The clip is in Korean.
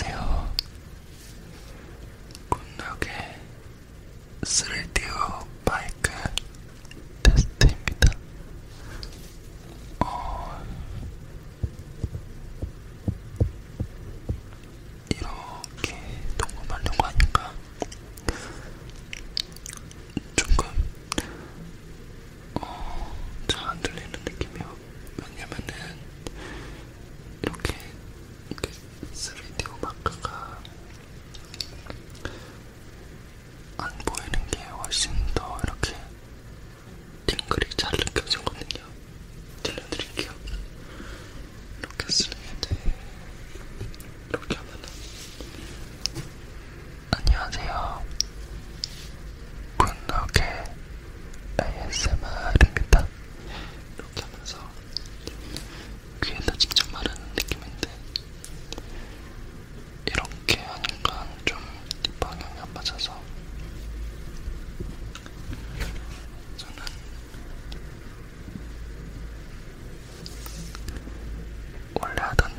안녕하세요. 원래 하던